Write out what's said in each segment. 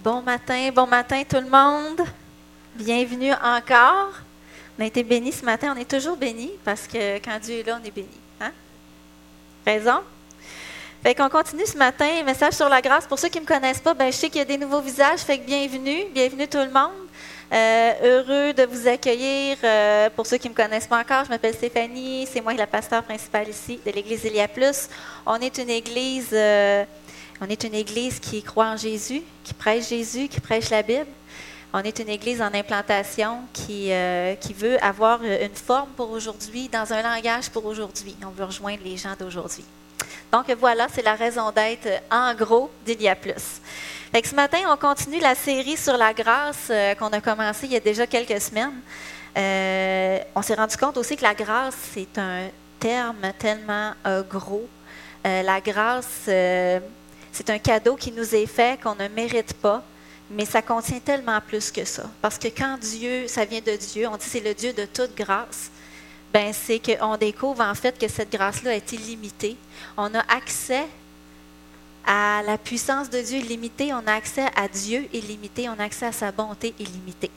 Bon matin, bon matin tout le monde. Bienvenue encore. On a été bénis ce matin, on est toujours bénis parce que quand Dieu est là, on est bénis. Hein? Raison? Fait qu'on continue ce matin, message sur la grâce. Pour ceux qui ne me connaissent pas, ben, je sais qu'il y a des nouveaux visages, fait que bienvenue, bienvenue tout le monde. Euh, heureux de vous accueillir. Euh, pour ceux qui ne me connaissent pas encore, je m'appelle Stéphanie, c'est moi la pasteur principale ici de l'Église Elia Plus. On est une église, euh, on est une église qui croit en Jésus, qui prêche Jésus, qui prêche la Bible. On est une église en implantation qui, qui veut avoir une forme pour aujourd'hui, dans un langage pour aujourd'hui. On veut rejoindre les gens d'aujourd'hui. Donc voilà, c'est la raison d'être en gros d'Elia Plus ce matin, on continue la série sur la grâce euh, qu'on a commencé il y a déjà quelques semaines. Euh, on s'est rendu compte aussi que la grâce, c'est un terme tellement euh, gros. la grâce, c'est un cadeau qui nous est fait, qu'on ne mérite pas, mais ça contient tellement plus que ça. Parce que quand Dieu, ça vient de Dieu, on dit c'est le Dieu de toute grâce, ben c'est qu'on découvre en fait que cette grâce-là est illimitée. On a accès à la puissance de Dieu illimitée, on a accès à Dieu illimité, on a accès à sa bonté illimitée.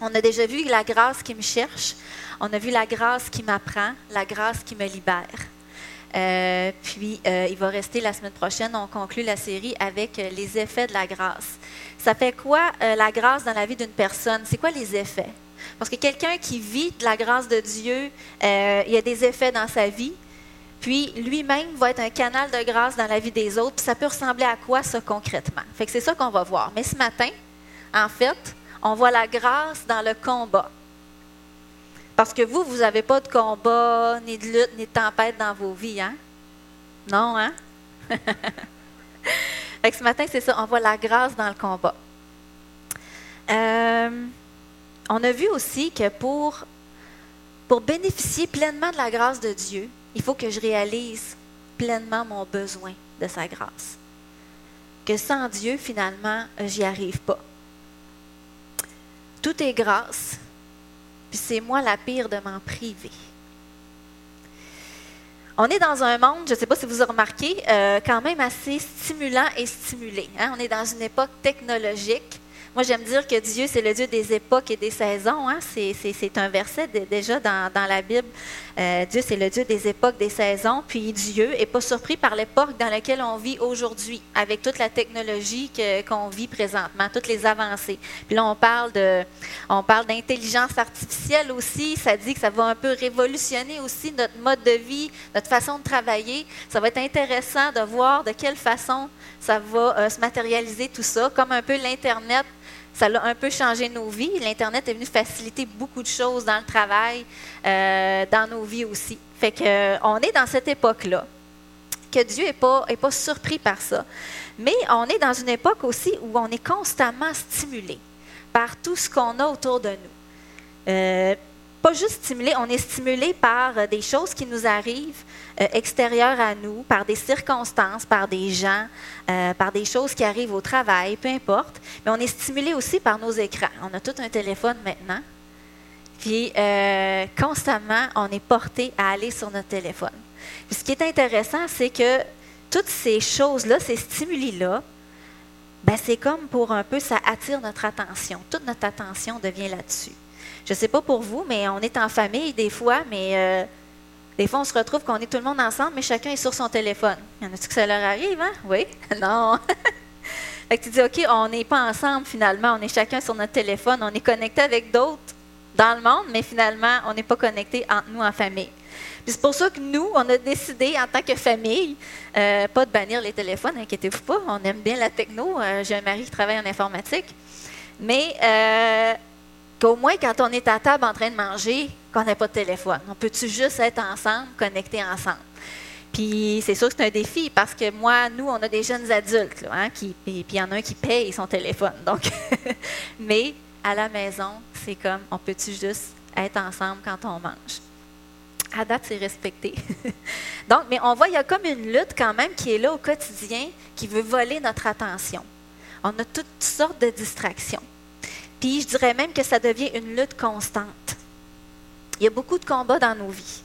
On a déjà vu la grâce qui me cherche, on a vu la grâce qui m'apprend, la grâce qui me libère. Euh, puis, euh, il va rester la semaine prochaine, on conclut la série avec euh, les effets de la grâce. Ça fait quoi la grâce dans la vie d'une personne? C'est quoi les effets? Parce que quelqu'un qui vit de la grâce de Dieu, il y a des effets dans sa vie, puis lui-même va être un canal de grâce dans la vie des autres. Puis ça peut ressembler à quoi ça concrètement? C'est ça qu'on va voir. Mais ce matin, en fait, on voit la grâce dans le combat. Parce que vous, vous n'avez pas de combat, ni de lutte, ni de tempête dans vos vies, hein? Non, hein? fait que ce matin, c'est ça, on voit la grâce dans le combat. Euh, on a vu aussi que pour, pour bénéficier pleinement de la grâce de Dieu, il faut que je réalise pleinement mon besoin de sa grâce. Que sans Dieu, finalement, j'y arrive pas. Tout est grâce, puis c'est moi la pire de m'en priver. On est dans un monde, je ne sais pas si vous avez remarqué, euh, quand même assez stimulant et stimulé. Hein. On est dans une époque technologique moi, j'aime dire que Dieu, c'est le Dieu des époques et des saisons. Hein. C'est un verset déjà dans, la Bible. Euh, Dieu, c'est le Dieu des époques, des saisons. Puis Dieu n'est pas surpris par l'époque dans laquelle on vit aujourd'hui, avec toute la technologie qu'on vit présentement, toutes les avancées. Puis là, on parle de, d'intelligence artificielle aussi. Ça dit que ça va un peu révolutionner aussi notre mode de vie, notre façon de travailler. Ça va être intéressant de voir de quelle façon ça va euh, se matérialiser tout ça, comme un peu l'Internet ça a un peu changé nos vies. L'Internet est venu faciliter beaucoup de choses dans le travail, euh, dans nos vies aussi. Fait qu'on euh, est dans cette époque-là, que Dieu n'est pas, est pas surpris par ça. Mais on est dans une époque aussi où on est constamment stimulé par tout ce qu'on a autour de nous. Euh, pas juste stimulé, on est stimulé par des choses qui nous arrivent euh, extérieures à nous, par des circonstances, par des gens, euh, par des choses qui arrivent au travail, peu importe. Mais on est stimulé aussi par nos écrans. On a tout un téléphone maintenant. Puis euh, constamment, on est porté à aller sur notre téléphone. Puis ce qui est intéressant, c'est que toutes ces choses-là, ces stimuli-là, ben c'est comme pour un peu, ça attire notre attention. Toute notre attention devient là-dessus. Je ne sais pas pour vous, mais on est en famille des fois, mais euh, des fois, on se retrouve qu'on est tout le monde ensemble, mais chacun est sur son téléphone. Il y en a-tu que ça leur arrive, hein? Oui? non. fait que tu dis, OK, on n'est pas ensemble finalement, on est chacun sur notre téléphone, on est connecté avec d'autres dans le monde, mais finalement, on n'est pas connecté entre nous en famille. c'est pour ça que nous, on a décidé en tant que famille, euh, pas de bannir les téléphones, inquiétez-vous pas, on aime bien la techno. Euh, j'ai un mari qui travaille en informatique. Mais qu'au moins quand on est à table en train de manger, qu'on n'a pas de téléphone. On peut-tu juste être ensemble, connectés ensemble? Puis c'est sûr que c'est un défi parce que moi, nous, on a des jeunes adultes, hein, qui, puis il y en a un qui paye son téléphone. Mais à la maison, c'est comme, on peut-tu juste être ensemble quand on mange? À date, c'est respecté. Donc, mais on voit, il y a comme une lutte quand même qui est là au quotidien, qui veut voler notre attention. On a toutes sortes de distractions. Puis je dirais même que ça devient une lutte constante. Il y a beaucoup de combats dans nos vies.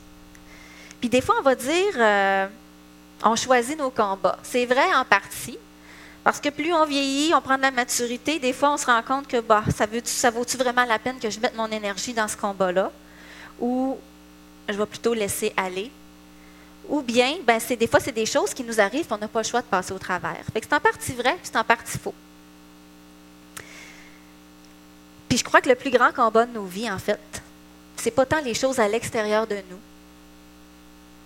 Puis des fois, on va dire, euh, on choisit nos combats. C'est vrai en partie, Parce que plus on vieillit, on prend de la maturité, des fois on se rend compte que bah, ça, vaut-tu vraiment la peine que je mette mon énergie dans ce combat-là? Ou je vais plutôt laisser aller? Ou bien, ben, c'est, des fois, c'est des choses qui nous arrivent, on n'a pas le choix de passer au travers. Fait que c'est en partie vrai, c'est en partie faux. Puis je crois que le plus grand combat de nos vies, en fait, c'est pas tant les choses à l'extérieur de nous,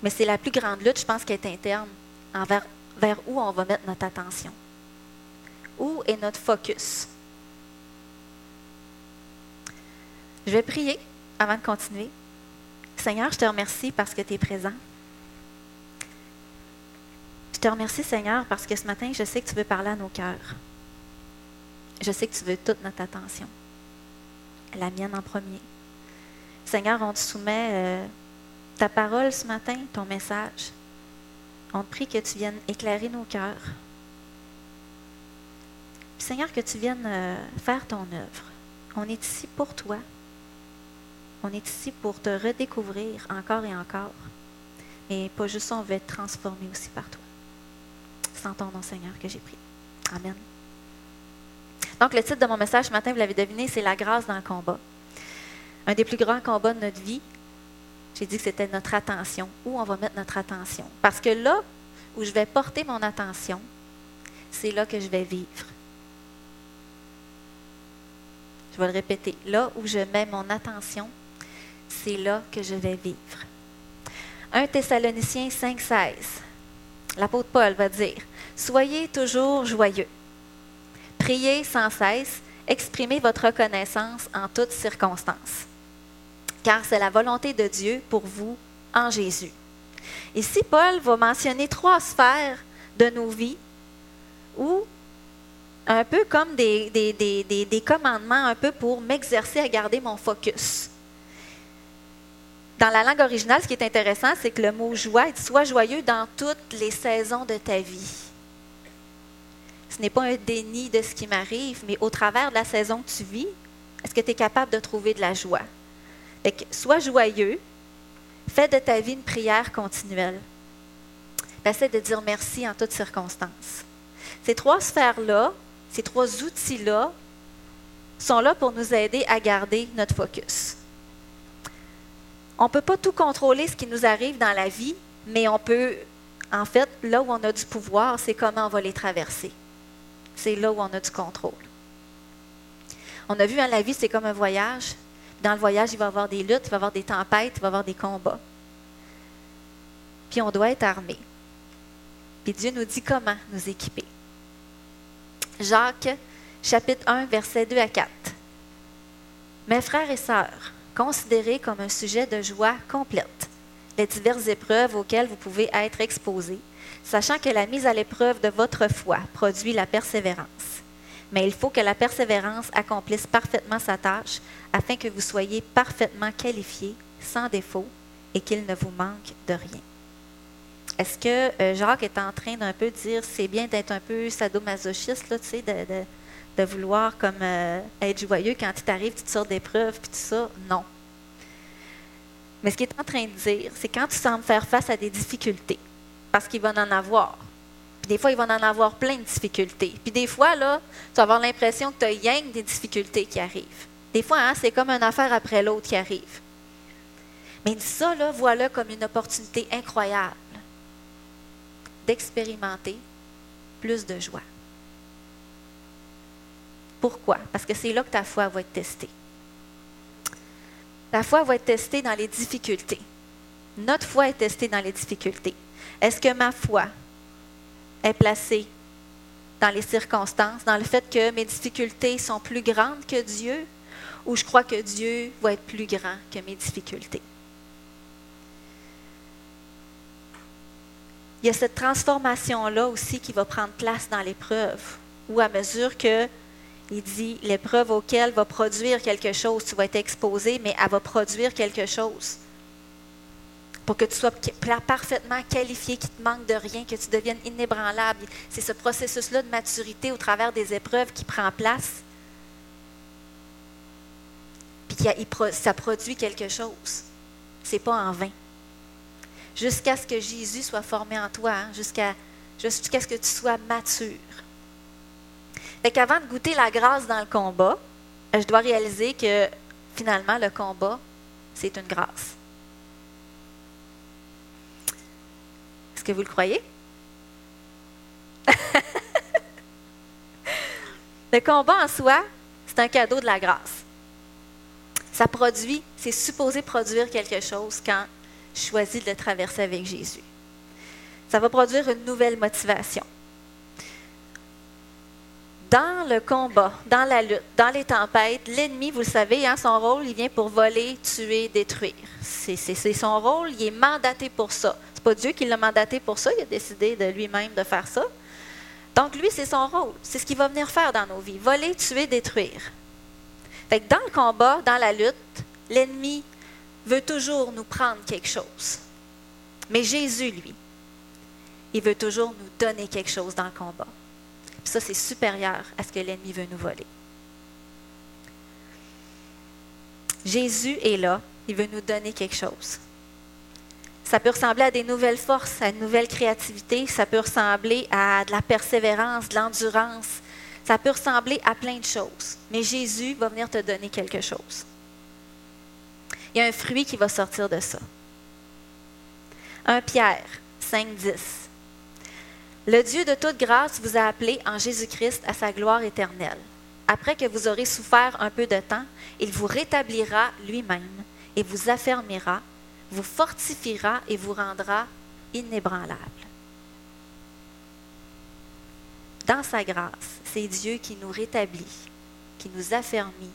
mais c'est la plus grande lutte, je pense, qui est interne, envers, vers où on va mettre notre attention. Où est notre focus? Je vais prier avant de continuer. Seigneur, je te remercie parce que tu es présent. Je te remercie, Seigneur, parce que ce matin, je sais que tu veux parler à nos cœurs. Je sais que tu veux toute notre attention. La mienne en premier. Seigneur, on te soumet euh, ta parole ce matin, ton message. On te prie que tu viennes éclairer nos cœurs. Seigneur, que tu viennes euh, faire ton œuvre. On est ici pour toi. On est ici pour te redécouvrir encore et encore. Et pas juste ça, on veut être transformé aussi par toi. C'est ton nom, Seigneur, que j'ai pris. Amen. Donc, le titre de mon message ce matin, vous l'avez deviné, c'est La grâce dans le combat. Un des plus grands combats de notre vie, j'ai dit que c'était notre attention. Où on va mettre notre attention? Parce que là où je vais porter mon attention, c'est là que je vais vivre. Je vais le répéter. Là où je mets mon attention, c'est là que je vais vivre. 1 Thessaloniciens 5,16. L'apôtre Paul va dire Soyez toujours joyeux. Priez sans cesse. Exprimez votre reconnaissance en toutes circonstances. Car c'est la volonté de Dieu pour vous en Jésus. Ici, Paul va mentionner trois sphères de nos vies où, un peu comme des, commandements, un peu pour m'exercer à garder mon focus. Dans la langue originale, ce qui est intéressant, c'est que le mot joie dit Sois joyeux dans toutes les saisons de ta vie. Ce n'est pas un déni de ce qui m'arrive, mais au travers de la saison que tu vis, est-ce que tu es capable de trouver de la joie? Sois joyeux, fais de ta vie une prière continuelle. Essaie de dire merci en toutes circonstances. Ces trois sphères-là, ces trois outils-là, sont là pour nous aider à garder notre focus on ne peut pas tout contrôler ce qui nous arrive dans la vie, mais on peut, en fait, là où on a du pouvoir, c'est comment on va les traverser. C'est là où on a du contrôle. On a vu, hein, la vie, c'est comme un voyage. Dans le voyage, il va y avoir des luttes, il va y avoir des tempêtes, il va y avoir des combats. Puis on doit être armé. Puis Dieu nous dit comment nous équiper. Jacques, chapitre 1, versets 2 à 4. Mes frères et sœurs, considérez comme un sujet de joie complète les diverses épreuves auxquelles vous pouvez être exposés, sachant que la mise à l'épreuve de votre foi produit la persévérance. Mais il faut que la persévérance accomplisse parfaitement sa tâche afin que vous soyez parfaitement qualifiés, sans défaut, et qu'il ne vous manque de rien. Est-ce que euh, Jacques est en train d'un peu dire c'est bien d'être un peu sadomasochiste, là, de de vouloir comme euh, être joyeux quand il t'arrive toutes sortes d'épreuves puis tout ça? Non. Mais ce qu'il est en train de dire, c'est quand tu sembles faire face à des difficultés, parce qu'il va en avoir. Puis des fois, il va en avoir plein de difficultés. Puis des fois, là, tu vas avoir l'impression que tu as rien des difficultés qui arrivent. Des fois, hein, c'est comme une affaire après l'autre qui arrive. Mais ça, là, voilà comme une opportunité incroyable d'expérimenter plus de joie. Pourquoi? Parce que c'est là que ta foi va être testée. Ta foi va être testée dans les difficultés. Notre foi est testée dans les difficultés. Est-ce que ma foi est placée dans les circonstances, dans le fait que mes difficultés sont plus grandes que Dieu, ou je crois que Dieu va être plus grand que mes difficultés? Il y a cette transformation-là aussi qui va prendre place dans l'épreuve, où à mesure que il dit, l'épreuve auquel va produire quelque chose, tu vas être exposé, mais elle va produire quelque chose. Pour que tu sois parfaitement qualifié, qu'il ne te manque de rien, que tu deviennes inébranlable. C'est ce processus-là de maturité au travers des épreuves qui prend place. Puis ça produit quelque chose. C'est pas en vain. Jusqu'à ce que Jésus soit formé en toi, hein, jusqu'à ce que tu sois mature. Fait qu'avant de goûter la grâce dans le combat, je dois réaliser que finalement, le combat, c'est une grâce. Est-ce que vous le croyez? le combat en soi, c'est un cadeau de la grâce. Ça produit, c'est supposé produire quelque chose quand je choisis de le traverser avec Jésus. Ça va produire une nouvelle motivation dans le combat, dans la lutte, dans les tempêtes, l'ennemi, vous le savez, hein, son rôle, il vient pour voler, tuer, détruire. C'est son rôle, il est mandaté pour ça. Pas Dieu qui l'a mandaté pour ça, il a décidé de lui-même de faire ça. Donc lui, c'est son rôle. C'est ce qu'il va venir faire dans nos vies. Voler, tuer, détruire. Fait dans le combat, dans la lutte, l'ennemi veut toujours nous prendre quelque chose. Mais Jésus, lui, il veut toujours nous donner quelque chose dans le combat ça, c'est supérieur à ce que l'ennemi veut nous voler. Jésus est là, il veut nous donner quelque chose. Ça peut ressembler à des nouvelles forces, à une nouvelle créativité, ça peut ressembler à de la persévérance, de l'endurance, ça peut ressembler à plein de choses. Mais Jésus va venir te donner quelque chose. Il y a un fruit qui va sortir de ça. Un Pierre 5, 10. Le Dieu de toute grâce vous a appelé en Jésus-Christ à sa gloire éternelle. Après que vous aurez souffert un peu de temps, il vous rétablira lui-même et vous affermira, vous fortifiera et vous rendra inébranlable. Dans sa grâce, c'est Dieu qui nous rétablit, qui nous affermit,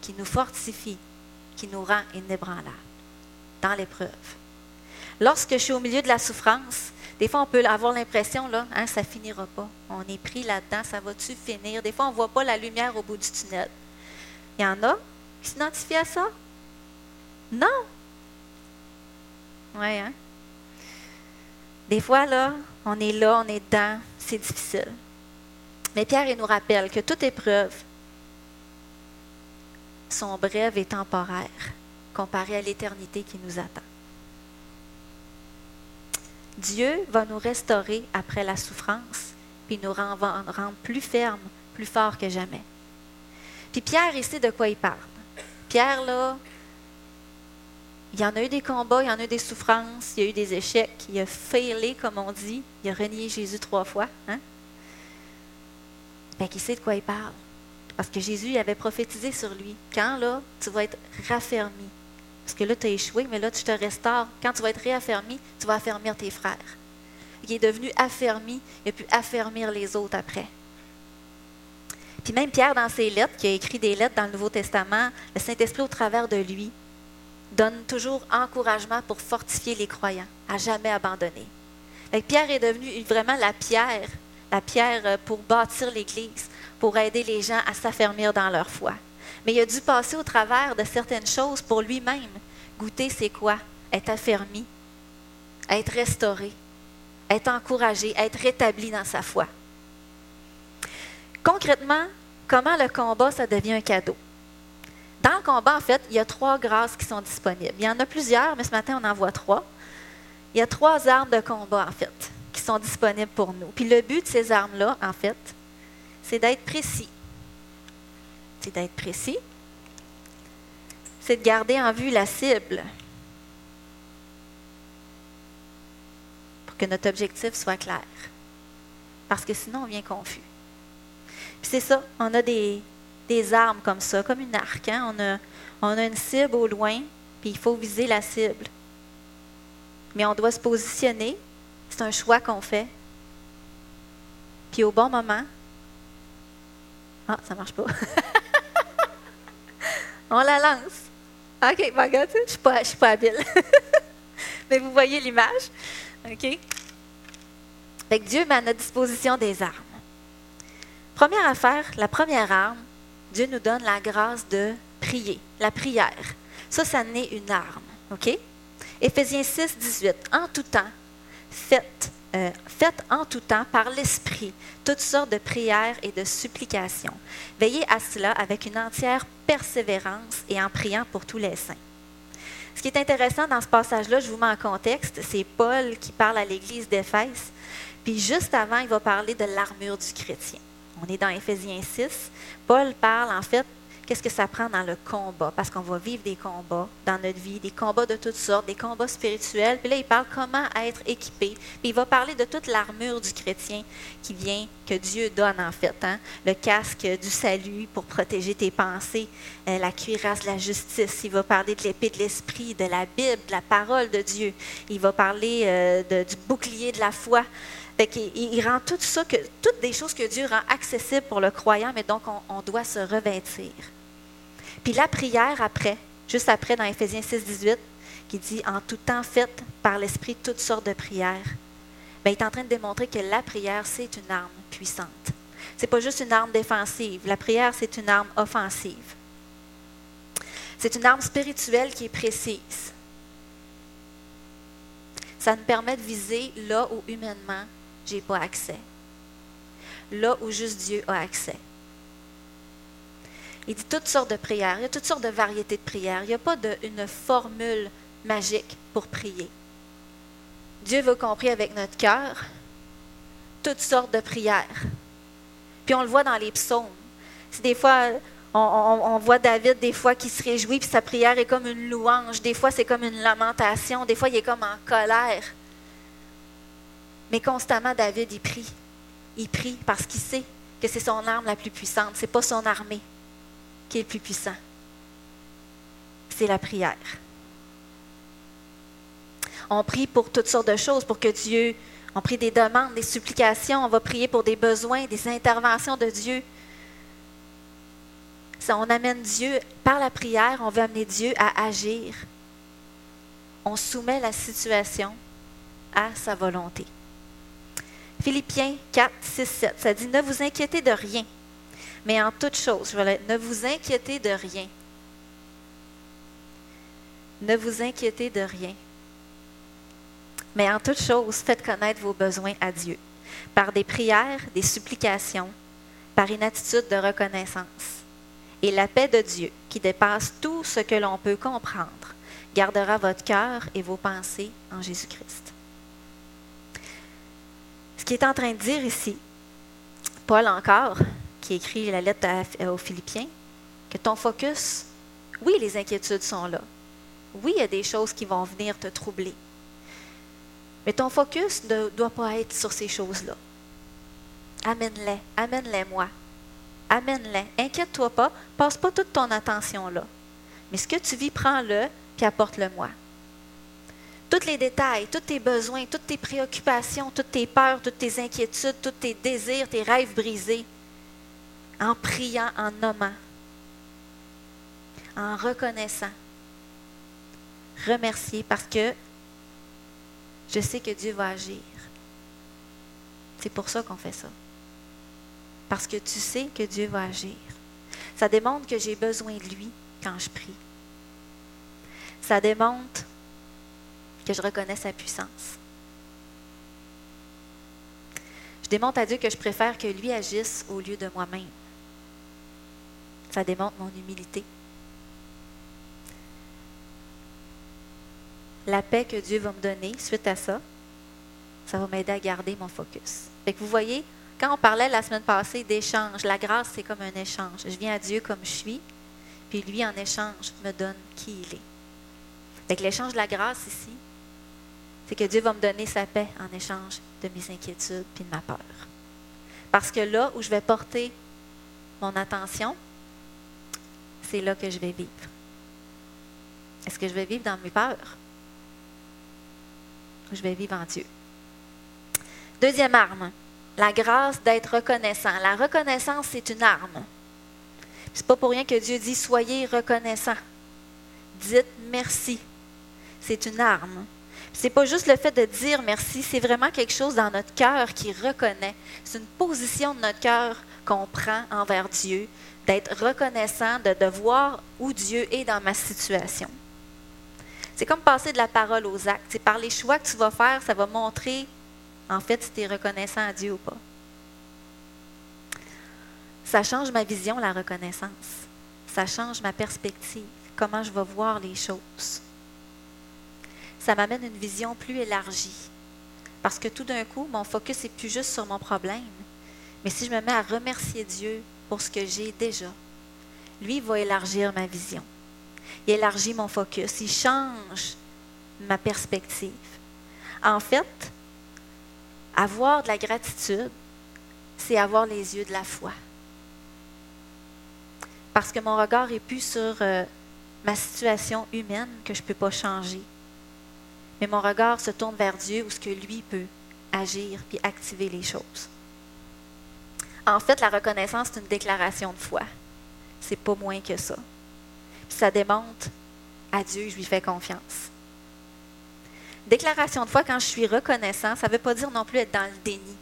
qui nous fortifie, qui nous rend inébranlables dans l'épreuve. Lorsque je suis au milieu de la souffrance, des fois, on peut avoir l'impression, là, hein, ça finira pas. On est pris là-dedans, ça va-tu finir? Des fois, on ne voit pas la lumière au bout du tunnel. Il y en a qui s'identifient à ça? Non. Oui, hein? Des fois, là, on est là, on est dedans, c'est difficile. Mais Pierre, il nous rappelle que toute épreuve, sont brèves et temporaires comparée à l'éternité qui nous attend. Dieu va nous restaurer après la souffrance, puis nous rendre, plus fermes, plus forts que jamais. Puis Pierre, il sait de quoi il parle. Pierre, là, il y en a eu des combats, il y en a eu des souffrances, il y a eu des échecs, il a failé, comme on dit, il a renié Jésus trois fois. Hein? Bien, il sait de quoi il parle? Parce que Jésus avait prophétisé sur lui. Quand, là, tu vas être raffermi, parce que là, tu as échoué, mais là, tu te restaures. Quand tu vas être réaffermi, tu vas affermir tes frères. Il est devenu affermi, il a pu affermir les autres après. Puis même Pierre, dans ses lettres, qui a écrit des lettres dans le Nouveau Testament, le Saint-Esprit, au travers de lui, donne toujours encouragement pour fortifier les croyants, à jamais abandonner. Pierre est devenu vraiment la pierre, la pierre euh, pour bâtir l'Église, pour aider les gens à s'affermir dans leur foi. Mais il a dû passer au travers de certaines choses pour lui-même. Goûter, c'est quoi? Être affermi, être restauré, être encouragé, être rétabli dans sa foi. Concrètement, comment le combat, ça devient un cadeau? Dans le combat, en fait, il y a trois grâces qui sont disponibles. Il y en a plusieurs, mais ce matin, on en voit trois. Il y a trois armes de combat, en fait, qui sont disponibles pour nous. Puis le but de ces armes-là, en fait, c'est d'être précis, c'est d'être précis, c'est de garder en vue la cible pour que notre objectif soit clair. Parce que sinon, on vient confus. c'est ça, on a des, armes comme ça, comme une arc. Hein. On, a, a une cible au loin, puis il faut viser la cible. Mais on doit se positionner. C'est un choix qu'on fait. Puis au bon moment. Ah, ça marche pas. On la lance. OK, ben, regarde, je ne suis, pas, suis pas habile. Mais vous voyez l'image. OK? Fait Dieu met à notre disposition des armes. Première affaire, la première arme, Dieu nous donne la grâce de prier, la prière. Ça, ça n'est une arme. OK? Éphésiens 6, 18. En tout temps, faites euh, faites en tout temps par l'Esprit toutes sortes de prières et de supplications. Veillez à cela avec une entière persévérance et en priant pour tous les saints. Ce qui est intéressant dans ce passage-là, je vous mets en contexte, c'est Paul qui parle à l'église d'Éphèse, puis juste avant, il va parler de l'armure du chrétien. On est dans Éphésiens 6. Paul parle en fait qu'est-ce que ça prend dans le combat, parce qu'on va vivre des combats dans notre vie, des combats de toutes sortes, des combats spirituels. Puis là, il parle comment être équipé. Puis il va parler de toute l'armure du chrétien qui vient, que Dieu donne en fait. Hein? Le casque du salut pour protéger tes pensées, euh, la cuirasse de la justice. Il va parler de l'épée de l'esprit, de la Bible, de la parole de Dieu. Il va parler euh, du bouclier de la foi. Il, rend tout ça, toutes des choses que Dieu rend accessibles pour le croyant, mais donc on, on doit se revêtir. Puis la prière après, juste après dans Éphésiens 6, 18, qui dit En tout temps, faites par l'Esprit toutes sortes de prières. Bien, il est en train de démontrer que la prière, c'est une arme puissante. Ce n'est pas juste une arme défensive. La prière, c'est une arme offensive. C'est une arme spirituelle qui est précise. Ça nous permet de viser là où humainement, je pas accès. Là où juste Dieu a accès. Il dit toutes sortes de prières. Il y a toutes sortes de variétés de prières. Il n'y a pas de, une formule magique pour prier. Dieu veut qu'on prie avec notre cœur toutes sortes de prières. Puis on le voit dans les psaumes. Des fois, on, voit David des fois qui se réjouit, puis sa prière est comme une louange. Des fois, c'est comme une lamentation. Des fois, il est comme en colère. Mais constamment, David, il prie. Il prie parce qu'il sait que c'est son arme la plus puissante. Ce n'est pas son armée qui est le plus puissant. C'est la prière. On prie pour toutes sortes de choses, pour que Dieu, on prie des demandes, des supplications, on va prier pour des besoins, des interventions de Dieu. Ça, on amène Dieu, par la prière, on veut amener Dieu à agir. On soumet la situation à sa volonté. Philippiens 4, 6, 7, ça dit, ne vous inquiétez de rien mais en toute chose, ne vous inquiétez de rien. Ne vous inquiétez de rien. Mais en toute chose, faites connaître vos besoins à Dieu, par des prières, des supplications, par une attitude de reconnaissance. Et la paix de Dieu, qui dépasse tout ce que l'on peut comprendre, gardera votre cœur et vos pensées en Jésus-Christ. Ce qu'il est en train de dire ici, Paul encore, qui écrit la lettre aux Philippiens, que ton focus, oui, les inquiétudes sont là. Oui, il y a des choses qui vont venir te troubler. Mais ton focus ne doit pas être sur ces choses-là. Amène-les, amène-les-moi. Amène-les. Inquiète-toi pas, passe pas toute ton attention là. Mais ce que tu vis, prends-le, puis apporte-le-moi. Tous les détails, tous tes besoins, toutes tes préoccupations, toutes tes peurs, toutes tes inquiétudes, tous tes désirs, tes rêves brisés, en priant, en nommant, en reconnaissant. Remercier parce que je sais que Dieu va agir. C'est pour ça qu'on fait ça. Parce que tu sais que Dieu va agir. Ça démontre que j'ai besoin de lui quand je prie. Ça démontre que je reconnais sa puissance. Je démontre à Dieu que je préfère que lui agisse au lieu de moi-même. Ça démontre mon humilité. La paix que Dieu va me donner suite à ça, ça va m'aider à garder mon focus. Fait que vous voyez, quand on parlait la semaine passée d'échange, la grâce, c'est comme un échange. Je viens à Dieu comme je suis, puis lui, en échange, me donne qui il est. L'échange de la grâce ici, c'est que Dieu va me donner sa paix en échange de mes inquiétudes puis de ma peur. Parce que là où je vais porter mon attention, c'est là que je vais vivre. Est-ce que je vais vivre dans mes peurs? Ou je vais vivre en Dieu? Deuxième arme, la grâce d'être reconnaissant. La reconnaissance, c'est une arme. C'est pas pour rien que Dieu dit soyez reconnaissant. Dites merci. C'est une arme. C'est pas juste le fait de dire merci, c'est vraiment quelque chose dans notre cœur qui reconnaît. C'est une position de notre cœur qu'on prend envers Dieu, d'être reconnaissant, de, de voir où Dieu est dans ma situation. C'est comme passer de la parole aux actes. C'est par les choix que tu vas faire, ça va montrer, en fait, si tu es reconnaissant à Dieu ou pas. Ça change ma vision, la reconnaissance. Ça change ma perspective, comment je vais voir les choses. Ça m'amène une vision plus élargie. Parce que tout d'un coup, mon focus n'est plus juste sur mon problème, Mais si je me mets à remercier Dieu pour ce que j'ai déjà, lui va élargir ma vision. Il élargit mon focus. Il change ma perspective. En fait, avoir de la gratitude, c'est avoir les yeux de la foi. Parce que mon regard est plus sur euh, ma situation humaine que je ne peux pas changer. Mais mon regard se tourne vers Dieu où ce que lui peut agir puis activer les choses. En fait, la reconnaissance, c'est une déclaration de foi. C'est pas moins que ça. ça démontre à Dieu, je lui fais confiance. Déclaration de foi, quand je suis reconnaissant, ça ne veut pas dire non plus être dans le déni.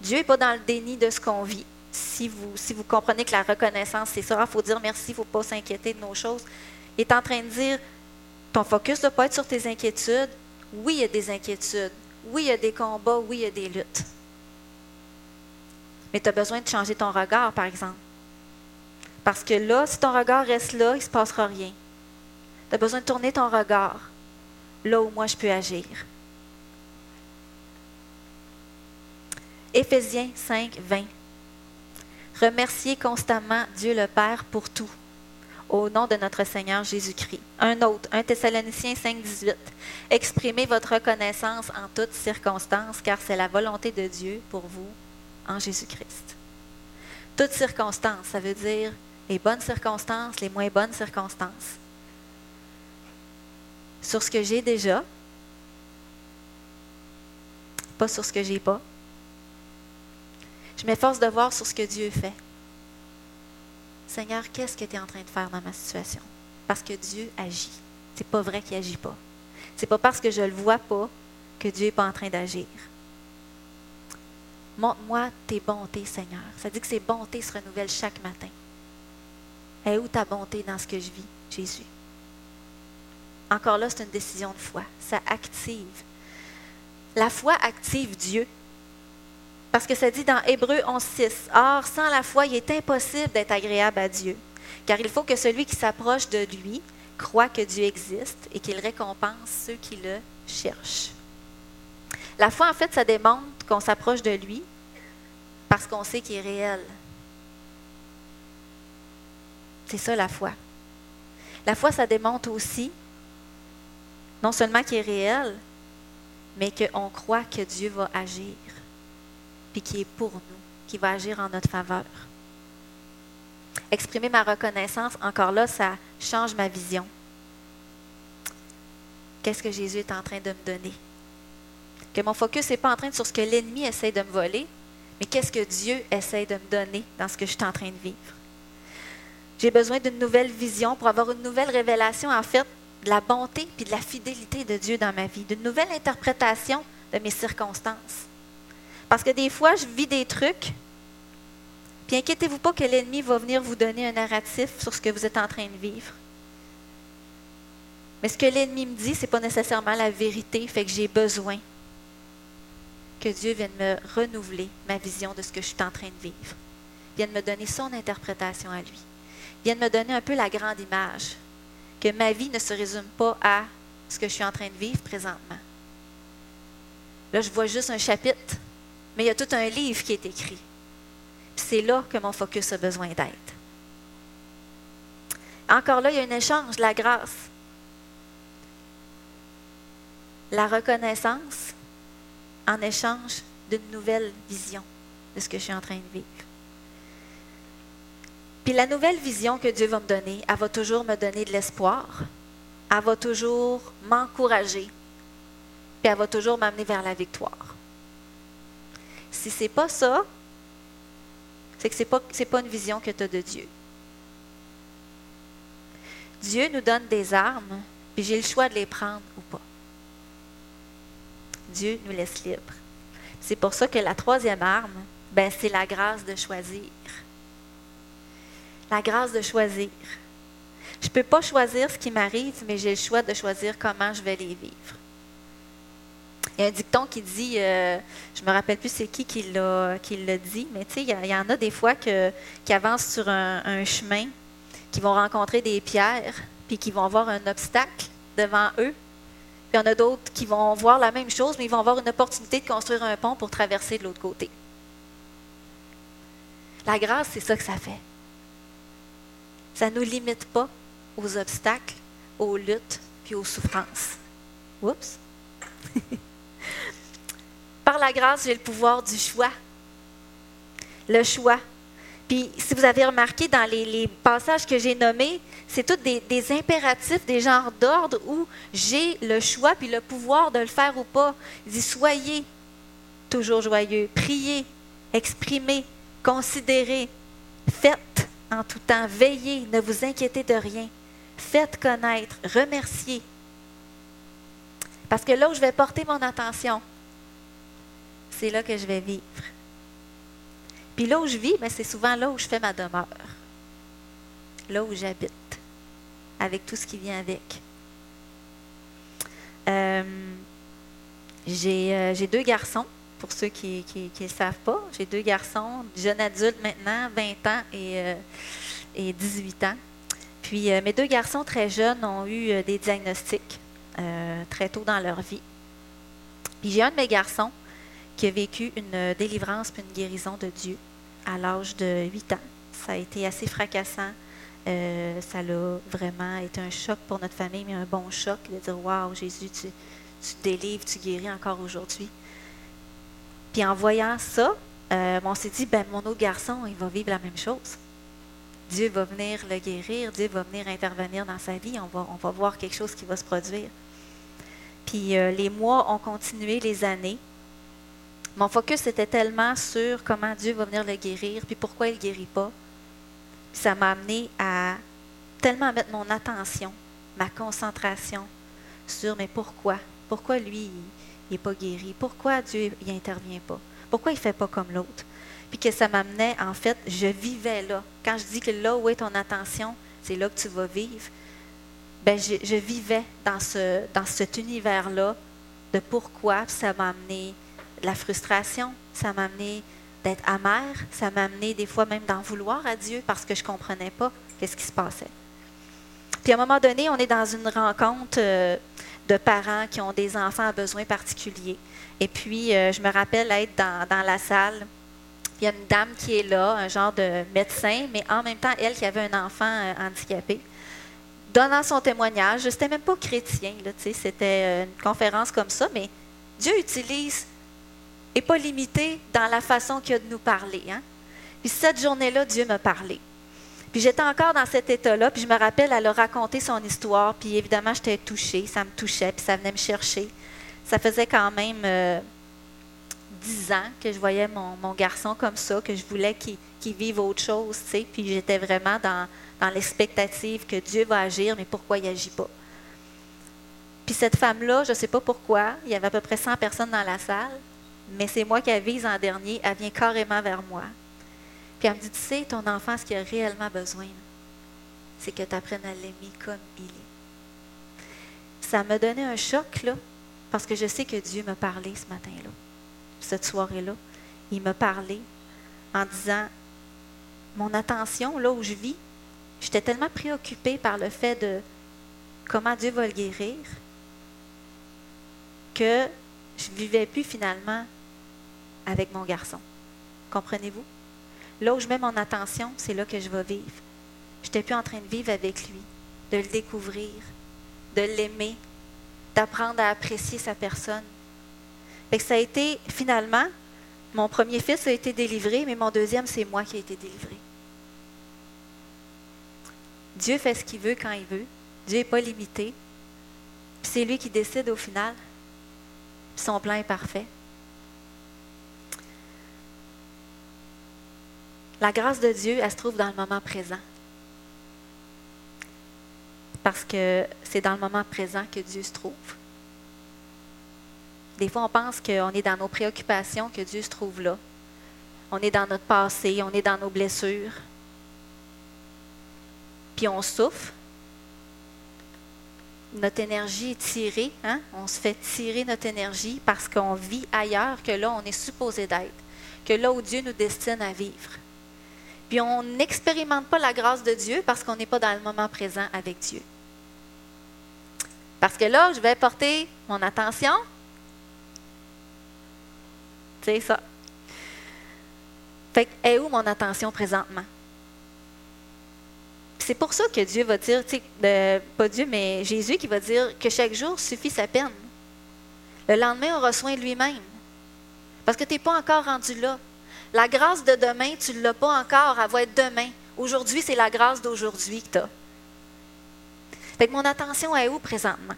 Dieu n'est pas dans le déni de ce qu'on vit. Si vous, si vous comprenez que la reconnaissance, c'est ça, il faut dire merci, il ne faut pas s'inquiéter de nos choses. Il est en train de dire, ton focus ne doit pas être sur tes inquiétudes. Oui, il y a des inquiétudes. Oui, il y a des combats. Oui, il y a des luttes. Mais tu as besoin de changer ton regard, par exemple. Parce que là, si ton regard reste là, il ne se passera rien. Tu as besoin de tourner ton regard là où moi je peux agir. Éphésiens 5, 20. Remerciez constamment Dieu le Père pour tout, au nom de notre Seigneur Jésus-Christ. Un autre, 1 Thessaloniciens 5, 18. Exprimez votre reconnaissance en toutes circonstances, car c'est la volonté de Dieu pour vous en Jésus-Christ. Toutes circonstances, ça veut dire les bonnes circonstances, les moins bonnes circonstances. Sur ce que j'ai déjà, pas sur ce que j'ai pas. Je m'efforce de voir sur ce que Dieu fait. Seigneur, qu'est-ce que tu es en train de faire dans ma situation? Parce que Dieu agit. C'est pas vrai qu'il agit pas. C'est pas parce que je le vois pas que Dieu n'est pas en train d'agir. Montre-moi tes bontés, Seigneur. Ça dit que ces bontés se renouvellent chaque matin. Et où ta bonté dans ce que je vis, Jésus? Encore là, c'est une décision de foi. Ça active. La foi active Dieu. Parce que ça dit dans Hébreu 11.6, Or, sans la foi, il est impossible d'être agréable à Dieu, car il faut que celui qui s'approche de lui croit que Dieu existe et qu'il récompense ceux qui le cherchent. La foi, en fait, ça démontre qu'on s'approche de lui parce qu'on sait qu'il est réel. C'est ça la foi. La foi, ça démontre aussi non seulement qu'il est réel, mais qu'on croit que Dieu va agir, qu'il est pour nous, qu'il va agir en notre faveur. Exprimer ma reconnaissance, encore là, ça change ma vision. Qu'est-ce que Jésus est en train de me donner? Que mon focus n'est pas en train de sur ce que l'ennemi essaie de me voler, mais qu'est-ce que Dieu essaie de me donner dans ce que je suis en train de vivre? J'ai besoin d'une nouvelle vision pour avoir une nouvelle révélation, en fait, de la bonté puis de la fidélité de Dieu dans ma vie, d'une nouvelle interprétation de mes circonstances. Parce que des fois, je vis des trucs, puis inquiétez-vous pas que l'ennemi va venir vous donner un narratif sur ce que vous êtes en train de vivre. Mais ce que l'ennemi me dit, ce n'est pas nécessairement la vérité, fait que j'ai besoin que Dieu vienne me renouveler ma vision de ce que je suis en train de vivre. Vienne me donner son interprétation à lui. Vienne me donner un peu la grande image. Que ma vie ne se résume pas à ce que je suis en train de vivre présentement. Là, je vois juste un chapitre, mais il y a tout un livre qui est écrit. C'est là que mon focus a besoin d'être. Encore là, il y a un échange, la grâce. La reconnaissance en échange d'une nouvelle vision de ce que je suis en train de vivre. Puis la nouvelle vision que Dieu va me donner, elle va toujours me donner de l'espoir, elle va toujours m'encourager, puis elle va toujours m'amener vers la victoire. Si ce n'est pas ça, c'est que ce n'est pas, une vision que tu as de Dieu. Dieu nous donne des armes, puis j'ai le choix de les prendre ou pas. Dieu nous laisse libres. C'est pour ça que la troisième arme, ben, c'est la grâce de choisir. La grâce de choisir. Je ne peux pas choisir ce qui m'arrive, mais j'ai le choix de choisir comment je vais les vivre. Il y a un dicton qui dit, euh, je me rappelle plus c'est qui qui l'a, dit, mais tu sais, il, y, en a des fois que, qui avancent sur un, un, chemin, qui vont rencontrer des pierres, puis qui vont avoir un obstacle devant eux, puis il y en a d'autres qui vont voir la même chose, mais ils vont avoir une opportunité de construire un pont pour traverser de l'autre côté. La grâce, c'est ça que ça fait. Ça ne nous limite pas aux obstacles, aux luttes, puis aux souffrances. Oups. La grâce, j'ai le pouvoir du choix. Le choix. Puis, si vous avez remarqué dans les, passages que j'ai nommés, c'est tous des, des, impératifs, des genres d'ordre où j'ai le choix puis le pouvoir de le faire ou pas. Il dit soyez toujours joyeux, priez, exprimez, considérez, faites en tout temps, veillez, ne vous inquiétez de rien, faites connaître, remerciez. Parce que là où je vais porter mon attention, c'est là que je vais vivre. Puis là où je vis, ben, c'est souvent là où je fais ma demeure, là où j'habite, avec tout ce qui vient avec. Euh, euh, j'ai deux garçons, pour ceux qui ne savent pas. J'ai deux garçons, jeunes adultes maintenant, 20 ans et, euh, et 18 ans. Puis mes deux garçons très jeunes ont eu des diagnostics très tôt dans leur vie. Puis j'ai un de mes garçons qui a vécu une délivrance puis une guérison de Dieu à l'âge de 8 ans. Ça a été assez fracassant. Euh, ça a vraiment été un choc pour notre famille, mais un bon choc de dire Waouh, Jésus, tu, tu délivres, tu guéris encore aujourd'hui. Puis en voyant ça, euh, on s'est dit ben, mon autre garçon, il va vivre la même chose. Dieu va venir le guérir, Dieu va venir intervenir dans sa vie, on va, voir quelque chose qui va se produire. Puis euh, les mois ont continué, les années. Mon focus était tellement sur comment Dieu va venir le guérir, puis pourquoi il ne guérit pas. Ça m'a amené à tellement mettre mon attention, ma concentration sur mais pourquoi? Pourquoi lui, il n'est pas guéri? Pourquoi Dieu n'intervient pas? Pourquoi il ne fait pas comme l'autre? Puis que ça m'amenait, en fait, je vivais là. Quand je dis que là où est ton attention, c'est là que tu vas vivre, ben je, je vivais dans, ce, dans cet univers-là de pourquoi ça m'a amené la frustration, ça m'a amené d'être amère, ça m'a amené des fois même d'en vouloir à Dieu parce que je ne comprenais pas qu'est-ce qui se passait. Puis à un moment donné, on est dans une rencontre euh, de parents qui ont des enfants à besoins particuliers. Et puis, euh, je me rappelle être dans, la salle. Il y a une dame qui est là, un genre de médecin, mais en même temps, elle qui avait un enfant euh, handicapé, donnant son témoignage. Je n'étais même pas chrétien, c'était une conférence comme ça, mais Dieu utilise pas limité dans la façon qu'il a de nous parler. Hein? Puis cette journée-là, Dieu m'a parlé. Puis j'étais encore dans cet état-là, puis je me rappelle, elle a raconté son histoire, puis évidemment, j'étais touchée, ça me touchait, puis ça venait me chercher. Ça faisait quand même euh, dix ans que je voyais mon, garçon comme ça, que je voulais qu'il vive autre chose, tu sais, puis j'étais vraiment dans, dans l'expectative que Dieu va agir, mais pourquoi il n'agit pas? Puis cette femme-là, je ne sais pas pourquoi, il y avait à peu près 100 personnes dans la salle, mais c'est moi qui avise en dernier, elle vient carrément vers moi. Puis elle me dit, tu sais, ton enfant, ce qu'il a réellement besoin, c'est que tu apprennes à l'aimer comme il est. Ça m'a donné un choc, là, parce que je sais que Dieu m'a parlé ce matin-là, cette soirée-là. Il m'a parlé en disant, mon attention, là où je vis, j'étais tellement préoccupée par le fait de comment Dieu va le guérir que je ne vivais plus finalement avec mon garçon. Comprenez-vous? Là où je mets mon attention, c'est là que je vais vivre. Je n'étais plus en train de vivre avec lui, de le découvrir, de l'aimer, d'apprendre à apprécier sa personne. ça a été finalement, mon premier fils a été délivré, mais mon deuxième, c'est moi qui ai été délivré. Dieu fait ce qu'il veut quand il veut. Dieu n'est pas limité. C'est lui qui décide au final. Son plan est parfait. La grâce de Dieu, elle se trouve dans le moment présent. Parce que c'est dans le moment présent que Dieu se trouve. Des fois, on pense qu'on est dans nos préoccupations, que Dieu se trouve là. On est dans notre passé, on est dans nos blessures. Puis on souffre. Notre énergie est tirée. Hein? On se fait tirer notre énergie parce qu'on vit ailleurs que là, on est supposé d'être. Que là où Dieu nous destine à vivre. Puis on n'expérimente pas la grâce de Dieu parce qu'on n'est pas dans le moment présent avec Dieu. Parce que là, je vais porter mon attention. C'est ça. Fait que, est où mon attention présentement? C'est pour ça que Dieu va dire, tu sais, pas Dieu, mais Jésus qui va dire que chaque jour suffit sa peine. Le lendemain soin de lui-même. Parce que tu n'es pas encore rendu là. La grâce de demain, tu ne l'as pas encore, elle va demain. Aujourd'hui, c'est la grâce d'aujourd'hui que tu as. Fait que mon attention est où présentement?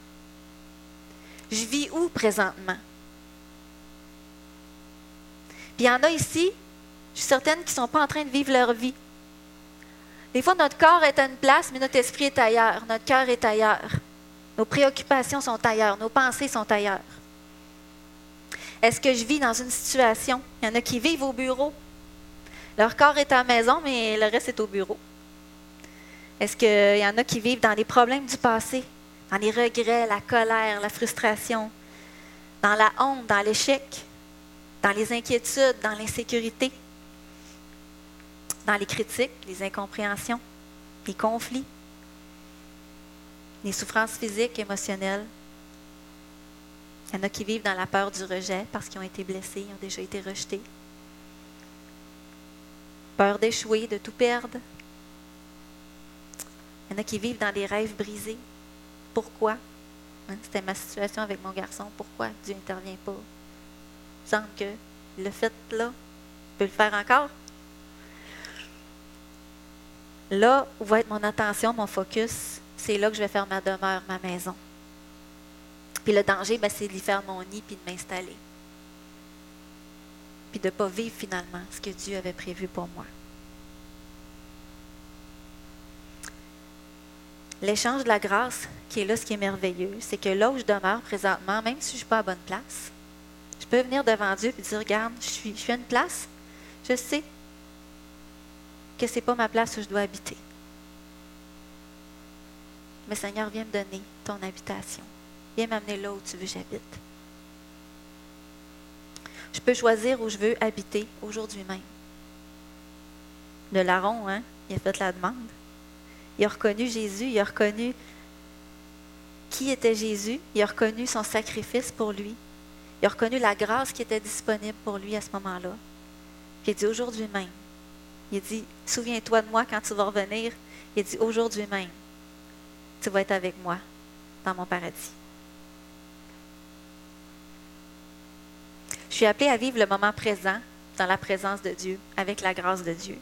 Je vis où présentement? Puis il y en a ici, je suis certaine, qui ne sont pas en train de vivre leur vie. Des fois, notre corps est à une place, mais notre esprit est ailleurs, notre cœur est ailleurs. Nos préoccupations sont ailleurs, nos pensées sont ailleurs. Est-ce que je vis dans une situation? Il y en a qui vivent au bureau. Leur corps est à la maison, mais le reste est au bureau. Est-ce qu'il y en a qui vivent dans les problèmes du passé, dans les regrets, la colère, la frustration, dans la honte, dans l'échec, dans les inquiétudes, dans l'insécurité? dans les critiques, les incompréhensions, les conflits, les souffrances physiques, émotionnelles? Il y en a qui vivent dans la peur du rejet parce qu'ils ont été blessés, ils ont déjà été rejetés. Peur d'échouer, de tout perdre. Il y en a qui vivent dans des rêves brisés. Pourquoi? Hein, c'était ma situation avec mon garçon. Pourquoi Dieu n'intervient pas? Il semble que le fait là, peut le faire encore. Là où va être mon attention, mon focus, c'est là que je vais faire ma demeure, ma maison. Puis le danger, ben, c'est d'y faire mon nid puis de m'installer. Puis de ne pas vivre finalement ce que Dieu avait prévu pour moi. L'échange de la grâce, qui est là ce qui est merveilleux, c'est que là où je demeure présentement, même si je ne suis pas à bonne place, je peux venir devant Dieu et dire, regarde, je suis, je suis à une place, je sais, que ce n'est pas ma place où je dois habiter. Mais Seigneur, viens me donner ton habitation. Viens m'amener là où tu veux j'habite. Je peux choisir où je veux habiter aujourd'hui même. Le larron, hein, il a fait la demande. Il a reconnu Jésus, il a reconnu qui était Jésus, il a reconnu son sacrifice pour lui, il a reconnu la grâce qui était disponible pour lui à ce moment-là. Puis il dit aujourd'hui même, il dit, souviens-toi de moi quand tu vas revenir. Il dit, aujourd'hui même, tu vas être avec moi dans mon paradis. Je suis appelée à vivre le moment présent dans la présence de Dieu, avec la grâce de Dieu.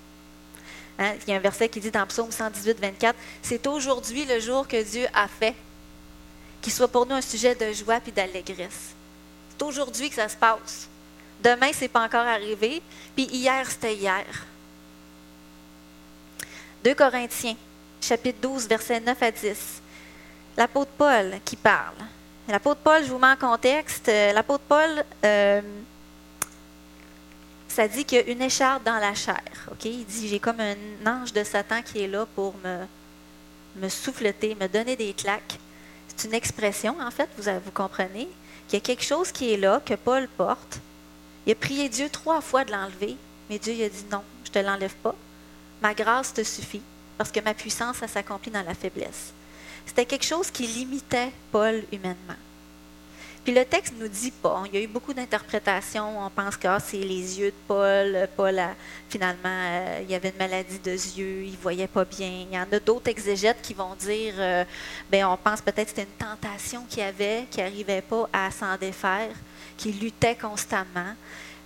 Hein, il y a un verset qui dit dans Psaume 118, 24, C'est aujourd'hui le jour que Dieu a fait, qu'il soit pour nous un sujet de joie et d'allégresse. C'est aujourd'hui que ça se passe. Demain, ce n'est pas encore arrivé, puis hier, c'était hier. 2 Corinthiens, chapitre 12, versets 9 à 10. L'apôtre Paul qui parle. L'apôtre Paul, je vous mets en contexte. Euh, l'apôtre Paul, euh, ça dit qu'il y a une écharpe dans la chair. Ok, Il dit J'ai comme un ange de Satan qui est là pour me, souffleter, me donner des claques. C'est une expression, en fait, vous, vous comprenez, qu'il y a quelque chose qui est là, que Paul porte. Il a prié Dieu trois fois de l'enlever, mais Dieu a dit non, je ne te l'enlève pas ma grâce te suffit, parce que ma puissance, ça s'accomplit dans la faiblesse. C'était quelque chose qui limitait Paul humainement. Puis le texte ne nous dit pas, il y a eu beaucoup d'interprétations, on pense que ah, c'est les yeux de Paul, Paul, finalement, euh, il avait une maladie de yeux, il ne voyait pas bien. Il y en a d'autres exégètes qui vont dire, euh, ben, on pense peut-être que c'était une tentation qu'il avait, qui n'arrivait pas à s'en défaire, qui luttait constamment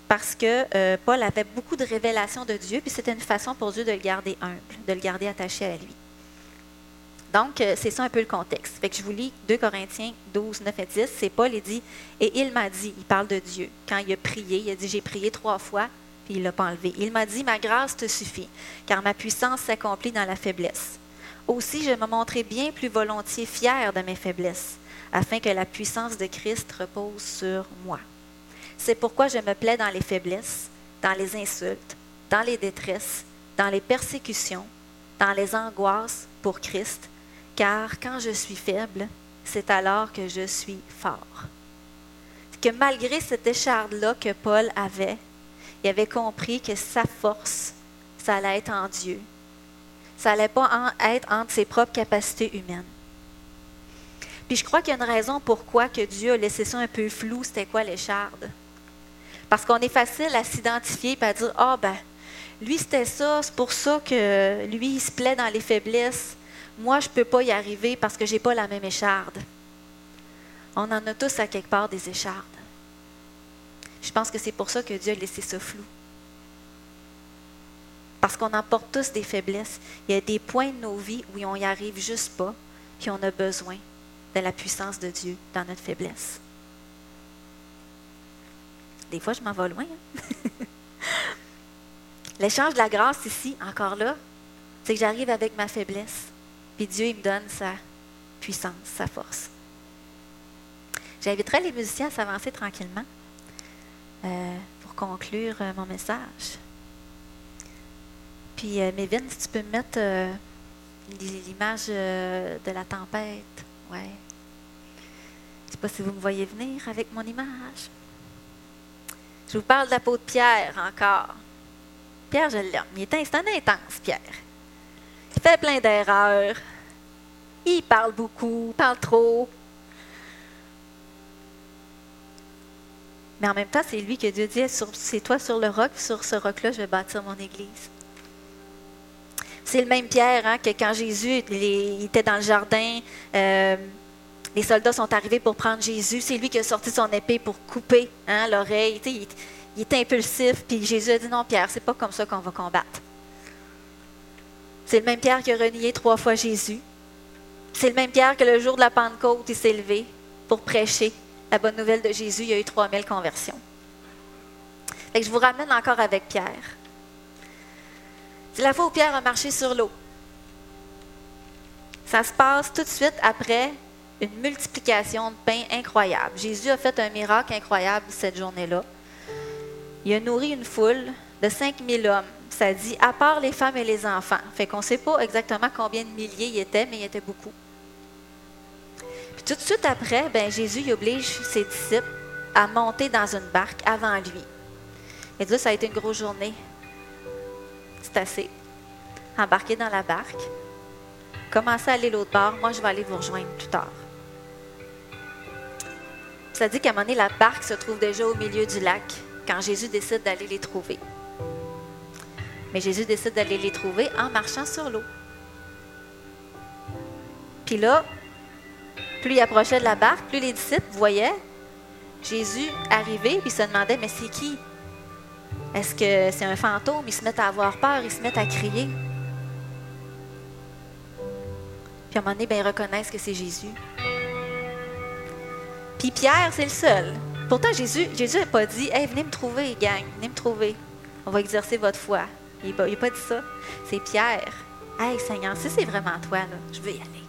parce que euh, Paul avait beaucoup de révélations de Dieu, puis c'était une façon pour Dieu de le garder humble, de le garder attaché à lui. Donc, euh, c'est ça un peu le contexte. Fait que je vous lis 2 Corinthiens 12, 9 et 10. C'est Paul, il dit, et il m'a dit, il parle de Dieu. Quand il a prié, il a dit, j'ai prié trois fois, puis il ne l'a pas enlevé. Il m'a dit, ma grâce te suffit, car ma puissance s'accomplit dans la faiblesse. Aussi, je me montrais bien plus volontiers fier de mes faiblesses, afin que la puissance de Christ repose sur moi. C'est pourquoi je me plais dans les faiblesses, dans les insultes, dans les détresses, dans les persécutions, dans les angoisses pour Christ, car quand je suis faible, c'est alors que je suis fort. Que malgré cette écharde-là que Paul avait, il avait compris que sa force, ça allait être en Dieu. Ça n'allait pas être entre ses propres capacités humaines. Puis je crois qu'il y a une raison pourquoi que Dieu a laissé ça un peu flou, c'était quoi l'écharde? Parce qu'on est facile à s'identifier et à dire Ah, ben, lui, c'était ça, c'est pour ça que lui, il se plaît dans les faiblesses. Moi, je ne peux pas y arriver parce que je n'ai pas la même écharde. On en a tous à quelque part des échardes. Je pense que c'est pour ça que Dieu a laissé ce flou. Parce qu'on emporte tous des faiblesses. Il y a des points de nos vies où on n'y arrive juste pas, puis on a besoin de la puissance de Dieu dans notre faiblesse. Des fois, je m'en vais loin. Hein. L'échange de la grâce ici, encore là, c'est que j'arrive avec ma faiblesse, puis Dieu il me donne sa puissance, sa force. J'inviterai les musiciens à s'avancer tranquillement euh, pour conclure euh, mon message. Puis, euh, Mévin, si tu peux me mettre l'image de la tempête. Ouais. Je ne sais pas si vous me voyez venir avec mon image. Je vous parle de la peau de Pierre encore. Pierre, je l'aime. Il est un intense, Pierre. Il fait plein d'erreurs. Il parle beaucoup, parle trop. Mais en même temps, c'est lui que Dieu dit, c'est toi sur le roc, sur ce roc-là, je vais bâtir mon église. C'est le même Pierre hein, que quand Jésus il était dans le jardin, euh, les soldats sont arrivés pour prendre Jésus. C'est lui qui a sorti son épée pour couper hein, l'oreille il est impulsif, puis Jésus a dit non, Pierre, c'est pas comme ça qu'on va combattre. C'est le même Pierre qui a renié trois fois Jésus. C'est le même Pierre que le jour de la Pentecôte, il s'est levé pour prêcher la bonne nouvelle de Jésus. Il y a eu 3000 conversions. je vous ramène encore avec Pierre. C'est la fois où Pierre a marché sur l'eau. Ça se passe tout de suite après une multiplication de pain incroyable. Jésus a fait un miracle incroyable cette journée-là il a nourri une foule de 5000 hommes. Ça dit, à part les femmes et les enfants. Fait qu'on ne sait pas exactement combien de milliers il était, mais il était beaucoup. Puis tout de suite après, ben, Jésus oblige ses disciples à monter dans une barque avant lui. Et là, ça a été une grosse journée. C'est assez. Embarquer dans la barque. Commencez à aller l'autre bord. Moi, je vais aller vous rejoindre plus tard. Ça dit qu'à un moment donné, la barque se trouve déjà au milieu du lac quand Jésus décide d'aller les trouver. Mais Jésus décide d'aller les trouver en marchant sur l'eau. Puis là, plus il approchait de la barque, plus les disciples voyaient Jésus arriver, puis se demandaient, mais c'est qui? Est-ce que c'est un fantôme? Ils se mettent à avoir peur, ils se mettent à crier. Puis à un moment donné, ben, ils reconnaissent que c'est Jésus. Puis Pierre, c'est le seul Pourtant, Jésus Jésus n'a pas dit Hey, venez me trouver, gang, venez me trouver. On va exercer votre foi. Il n'a pas dit ça. C'est Pierre. Hey, Seigneur, si c'est vraiment toi, là, je veux y aller.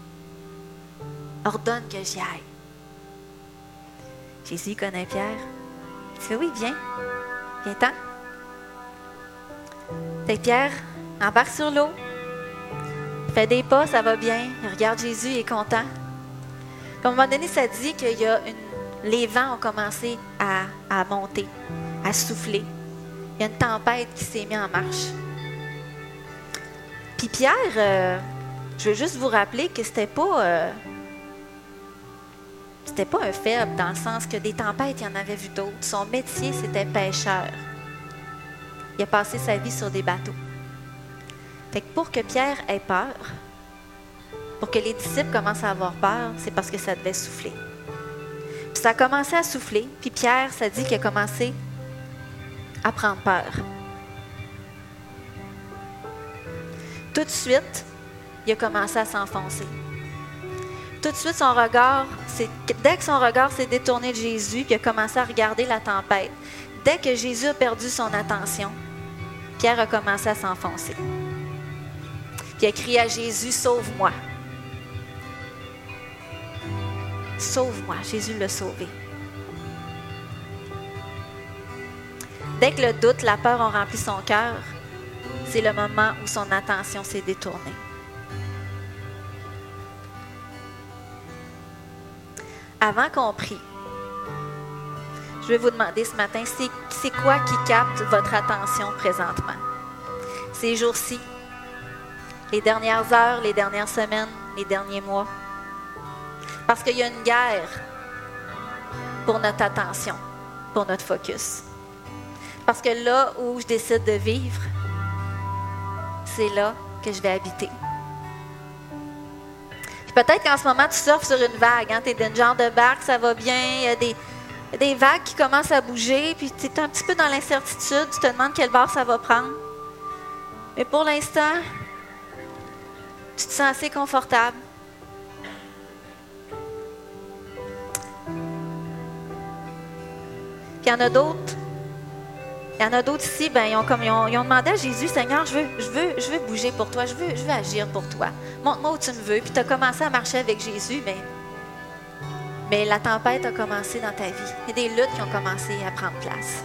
Ordonne que j'y aille. Jésus connaît Pierre. Il dit Oui, viens. Viens-t'en. Fait Pierre embarque sur l'eau. Fait des pas, ça va bien. Il regarde Jésus, il est content. à un moment donné, ça dit une les vents ont commencé à, monter, à souffler. Une tempête qui s'est mise en marche. Puis Pierre, euh, je veux juste vous rappeler que c'était pas euh, c'était pas un faible dans le sens que des tempêtes, il y en avait vu d'autres. Son métier, c'était pêcheur. Il a passé sa vie sur des bateaux. Fait que pour que Pierre ait peur, pour que les disciples commencent à avoir peur, c'est parce que ça devait souffler ça a commencé à souffler, puis Pierre, ça dit qu'il a commencé à prendre peur. Tout de suite, il a commencé à s'enfoncer. Tout de suite, son regard, dès que son regard s'est détourné de Jésus, il a commencé à regarder la tempête, dès que Jésus a perdu son attention, Pierre a commencé à s'enfoncer. Puis il a crié à Jésus, sauve-moi. Sauve-moi. Jésus l'a sauvé. Dès que le doute, la peur ont rempli son cœur, c'est le moment où son attention s'est détournée. Avant qu'on prie, je vais vous demander ce matin, c'est quoi qui capte votre attention présentement? Ces jours-ci, les dernières heures, les dernières semaines, les derniers mois? Parce qu'il y a une guerre pour notre attention, pour notre focus. Parce que là où je décide de vivre, c'est là que je vais habiter. Peut-être qu'en ce moment, tu surfes sur une vague. Hein? Tu es dans genre de barque, ça va bien. Il y a des, des vagues qui commencent à bouger, puis tu es un petit peu dans l'incertitude. Tu te demandes quel bord ça va prendre. Mais pour l'instant, tu te sens assez confortable. Il y en a d'autres il y en a d'autres ici, ben, ils, ont comme, ils, ont, demandé à Jésus, Seigneur, je veux, je, veux, je veux bouger pour toi, je veux, je veux agir pour toi. Montre-moi où tu me veux. Puis tu as commencé à marcher avec Jésus, mais, mais la tempête a commencé dans ta vie. Il y a des luttes qui ont commencé à prendre place.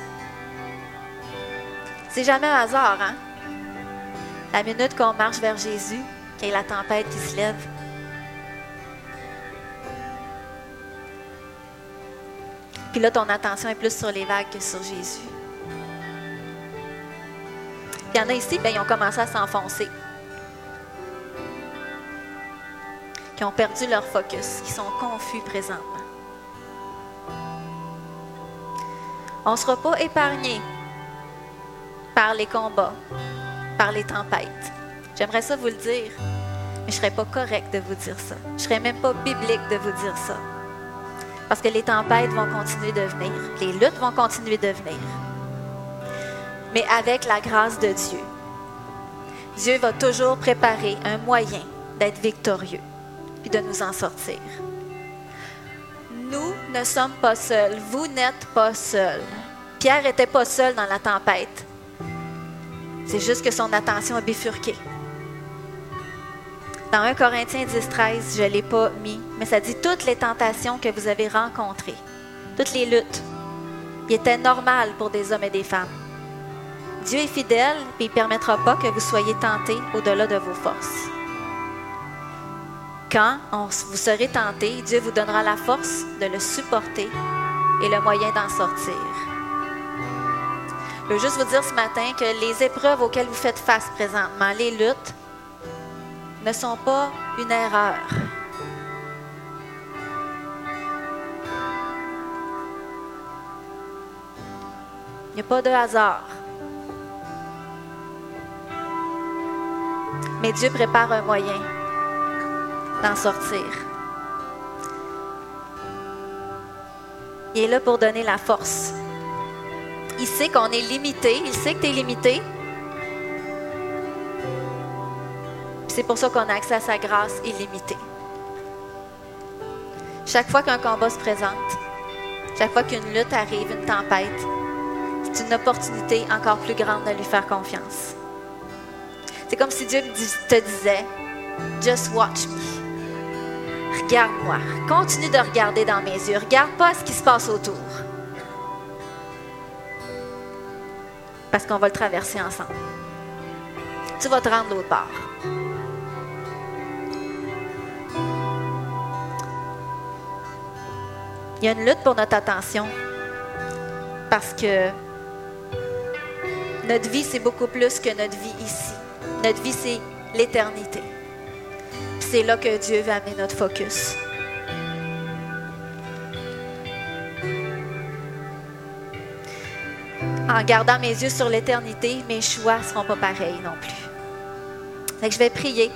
C'est jamais un hasard, hein? La minute qu'on marche vers Jésus, qu'il y a la tempête qui se lève. Puis là, ton attention est plus sur les vagues que sur Jésus. Il y en a ici, ben, ils ont commencé à s'enfoncer. Qui ont perdu leur focus, qui sont confus présentement. On ne sera pas épargné par les combats, par les tempêtes. J'aimerais ça vous le dire, mais je ne serais pas correct de vous dire ça. Je ne serais même pas biblique de vous dire ça. Parce que les tempêtes vont continuer de venir, les luttes vont continuer de venir mais avec la grâce de Dieu. Dieu va toujours préparer un moyen d'être victorieux, puis de nous en sortir. Nous ne sommes pas seuls, vous n'êtes pas seuls. Pierre n'était pas seul dans la tempête. C'est juste que son attention a bifurqué. Dans 1 Corinthiens 10, 13, je ne l'ai pas mis, mais ça dit toutes les tentations que vous avez rencontrées, toutes les luttes. Il était normal pour des hommes et des femmes. Dieu est fidèle et il ne permettra pas que vous soyez tentés au-delà de vos forces. Quand vous serez tentés, Dieu vous donnera la force de le supporter et le moyen d'en sortir. Je veux juste vous dire ce matin que les épreuves auxquelles vous faites face présentement, les luttes, ne sont pas une erreur. Il n'y a pas de hasard. Mais Dieu prépare un moyen d'en sortir. Il est là pour donner la force. Il sait qu'on est limité. Il sait que tu es limité. C'est pour ça qu'on a accès à sa grâce illimitée. Chaque fois qu'un combat se présente, chaque fois qu'une lutte arrive, une tempête, c'est une opportunité encore plus grande de lui faire confiance. C'est comme si Dieu te disait, Just watch me. Regarde-moi. Continue de regarder dans mes yeux. Regarde pas ce qui se passe autour. Parce qu'on va le traverser ensemble. Tu vas te rendre l'autre part. Il y a une lutte pour notre attention. Parce que notre vie, c'est beaucoup plus que notre vie ici. Notre vie, c'est l'éternité. C'est là que Dieu va amener notre focus. En gardant mes yeux sur l'éternité, mes choix ne seront pas pareils non plus. je vais prier.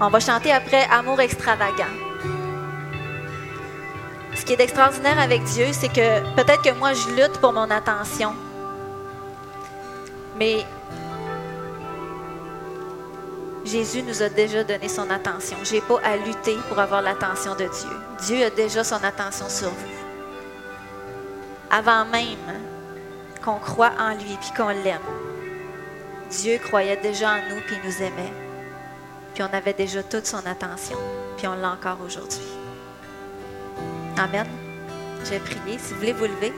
On va chanter après Amour extravagant. Ce qui est extraordinaire avec Dieu, c'est que peut-être que moi, je lutte pour mon attention. Mais Jésus nous a déjà donné son attention. Je n'ai pas à lutter pour avoir l'attention de Dieu. Dieu a déjà son attention sur vous. Avant même qu'on croit en lui puis qu'on l'aime, Dieu croyait déjà en nous puis nous aimait. Puis on avait déjà toute son attention. Puis on l'a encore aujourd'hui. Amen. Je vais prier. Si vous voulez vous lever.